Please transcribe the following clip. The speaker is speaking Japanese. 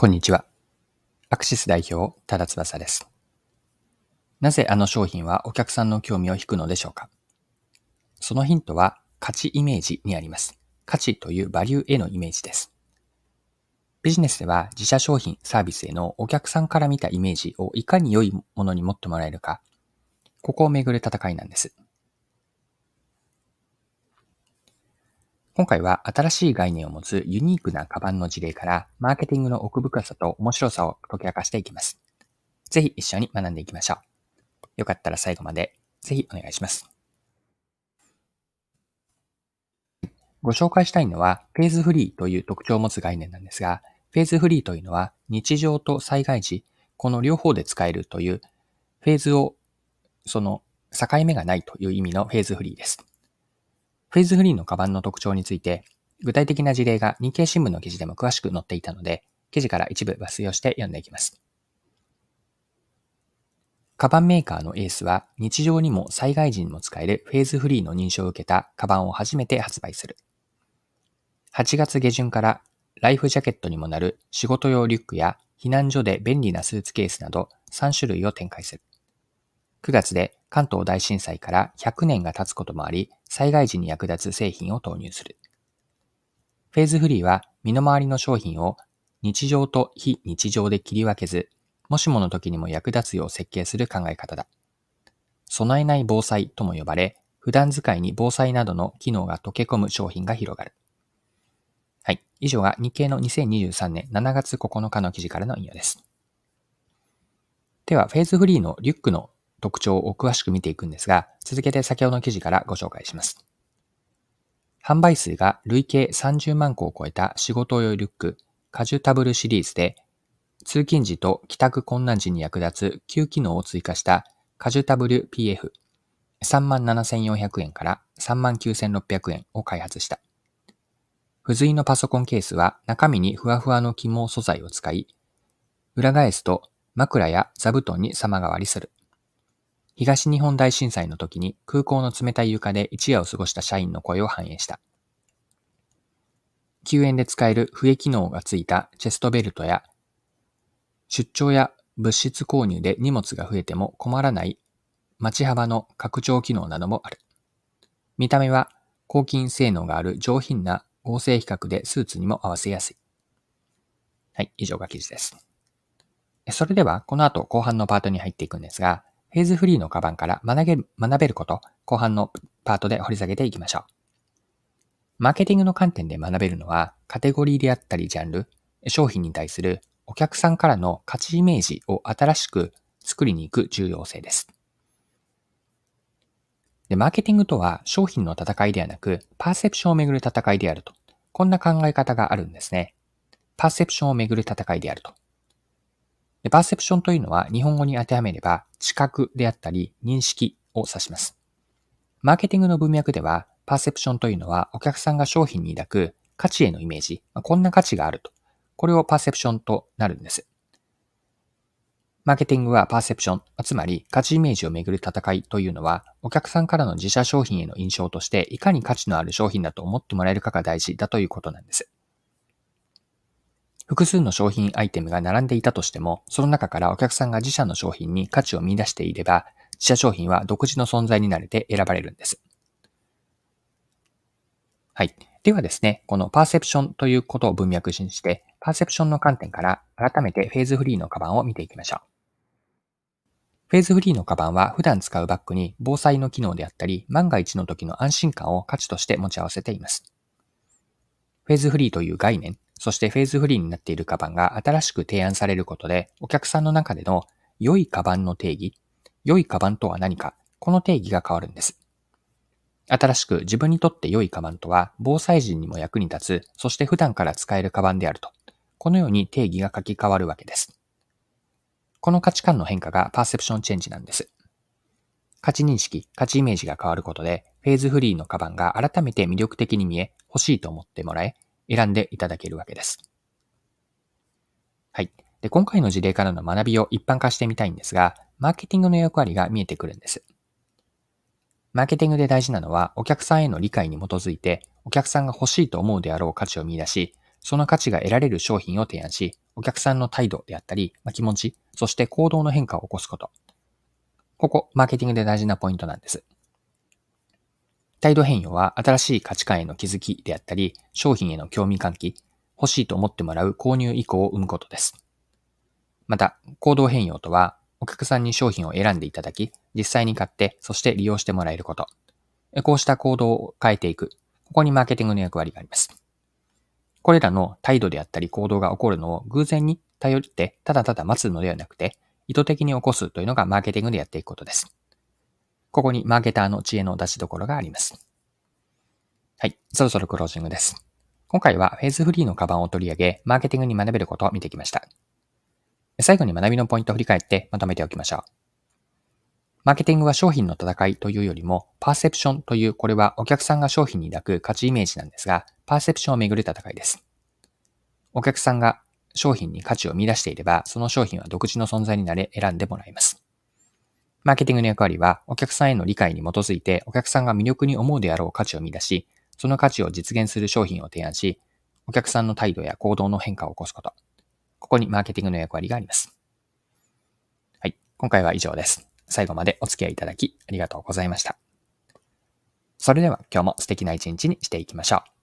こんにちは。アクシス代表、多田翼です。なぜあの商品はお客さんの興味を引くのでしょうか？そのヒントは価値イメージにあります。価値というバリューへのイメージです。ビジネスでは自社商品、サービスへのお客さんから見たイメージをいかに良いものに持ってもらえるか、ここをめぐる戦いなんです。今回は新しい概念を持つユニークなカバンの事例からマーケティングの奥深さと面白さを解き明かしていきます。ぜひ一緒に学んでいきましょう。よかったら最後までぜひお願いします。ご紹介したいのはフェーズフリーという特徴を持つ概念なんですが、フェーズフリーというのは日常と災害時、この両方で使えるというフェーズを、その境目がないという意味のフェーズフリーです。フェーズフリーのカバンの特徴について、具体的な事例が日経新聞の記事でも詳しく載っていたので、記事から一部抜粋をして読んでいきます。カバンメーカーのエースは日常にも災害時にも使えるフェーズフリーの認証を受けたカバンを初めて発売する。8月下旬からライフジャケットにもなる仕事用リュックや避難所で便利なスーツケースなど3種類を展開する。9月で関東大震災から100年が経つこともあり、災害時に役立つ製品を投入する。フェーズフリーは身の回りの商品を日常と非日常で切り分けず、もしもの時にも役立つよう設計する考え方だ。備えない防災とも呼ばれ、普段使いに防災などの機能が溶け込む商品が広がる。はい。以上が日経の2023年7月9日の記事からの引用です。では、フェーズフリーのリュックの特徴を詳しく見ていくんですが、続けて先ほどの記事からご紹介します。販売数が累計30万個を超えた仕事用リュック、カジュタブルシリーズで、通勤時と帰宅困難時に役立つ旧機能を追加したカジュタブル PF、37,400円から39,600円を開発した。付随のパソコンケースは中身にふわふわの肝素材を使い、裏返すと枕や座布団に様変わりする。東日本大震災の時に空港の冷たい床で一夜を過ごした社員の声を反映した。救援で使える笛機能がついたチェストベルトや、出張や物質購入で荷物が増えても困らない待ち幅の拡張機能などもある。見た目は抗菌性能がある上品な合成比較でスーツにも合わせやすい。はい、以上が記事です。それでは、この後後半のパートに入っていくんですが、フェーズフリーのカバンから学べる学べること、後半のパートで掘り下げていきましょう。マーケティングの観点で学べるのは、カテゴリーであったりジャンル、商品に対するお客さんからの価値イメージを新しく作りに行く重要性です。で、マーケティングとは商品の戦いではなく、パーセプションをめぐる戦いであると。こんな考え方があるんですね。パーセプションをめぐる戦いであると。でパーセプションというのは日本語に当てはめれば知覚であったり認識を指します。マーケティングの文脈ではパーセプションというのはお客さんが商品に抱く価値へのイメージ、こんな価値があると。これをパーセプションとなるんです。マーケティングはパーセプション、つまり価値イメージをめぐる戦いというのは、お客さんからの自社商品への印象として、いかに価値のある商品だと思ってもらえるかが大事だということなんです。複数の商品アイテムが並んでいたとしても、その中からお客さんが自社の商品に価値を見出していれば、自社商品は独自の存在になれて選ばれるんです。はい。ではですね、このパーセプションということを文脈にして、パーセプションの観点から改めてフェーズフリーのカバンを見ていきましょう。フェーズフリーのカバンは普段使うバッグに防災の機能であったり、万が一の時の安心感を価値として持ち合わせています。フェーズフリーという概念、そしてフェーズフリーになっているカバンが新しく提案されることで、お客さんの中での良いカバンの定義、良いカバンとは何か、この定義が変わるんです。新しく自分にとって良いカバンとは、防災時にも役に立つ、そして普段から使えるカバンであると。このように定義が書き換わるわけです。この価値観の変化がパーセプションチェンジなんです。価値認識、価値イメージが変わることで、フェーズフリーのカバンが改めて魅力的に見え、欲しいと思ってもらえ、選んでいただけるわけです。はい。で、今回の事例からの学びを一般化してみたいんですが、マーケティングの役割が見えてくるんです。マーケティングで大事なのは、お客さんへの理解に基づいて、お客さんが欲しいと思うであろう価値を見出し、その価値が得られる商品を提案し、お客さんの態度であったり、まあ、気持ち、そして行動の変化を起こすこと。ここ、マーケティングで大事なポイントなんです。態度変容は新しい価値観への気づきであったり、商品への興味喚起、欲しいと思ってもらう購入意向を生むことです。また、行動変容とは、お客さんに商品を選んでいただき、実際に買って、そして利用してもらえること。こうした行動を変えていく。ここにマーケティングの役割があります。これらの態度であったり行動が起こるのを偶然に頼ってただただ待つのではなくて、意図的に起こすというのがマーケティングでやっていくことです。ここにマーケターの知恵の出しどころがあります。はい。そろそろクロージングです。今回はフェーズフリーのカバンを取り上げ、マーケティングに学べることを見てきました。最後に学びのポイントを振り返ってまとめておきましょう。マーケティングは商品の戦いというよりも、パーセプションという、これはお客さんが商品に抱く価値イメージなんですが、パーセプションをめぐる戦いです。お客さんが商品に価値を見出していれば、その商品は独自の存在になれ選んでもらいます。マーケティングの役割は、お客さんへの理解に基づいて、お客さんが魅力に思うであろう価値を見出し、その価値を実現する商品を提案し、お客さんの態度や行動の変化を起こすこと。ここにマーケティングの役割があります。はい。今回は以上です。最後までお付き合いいただきありがとうございました。それでは今日も素敵な一日にしていきましょう。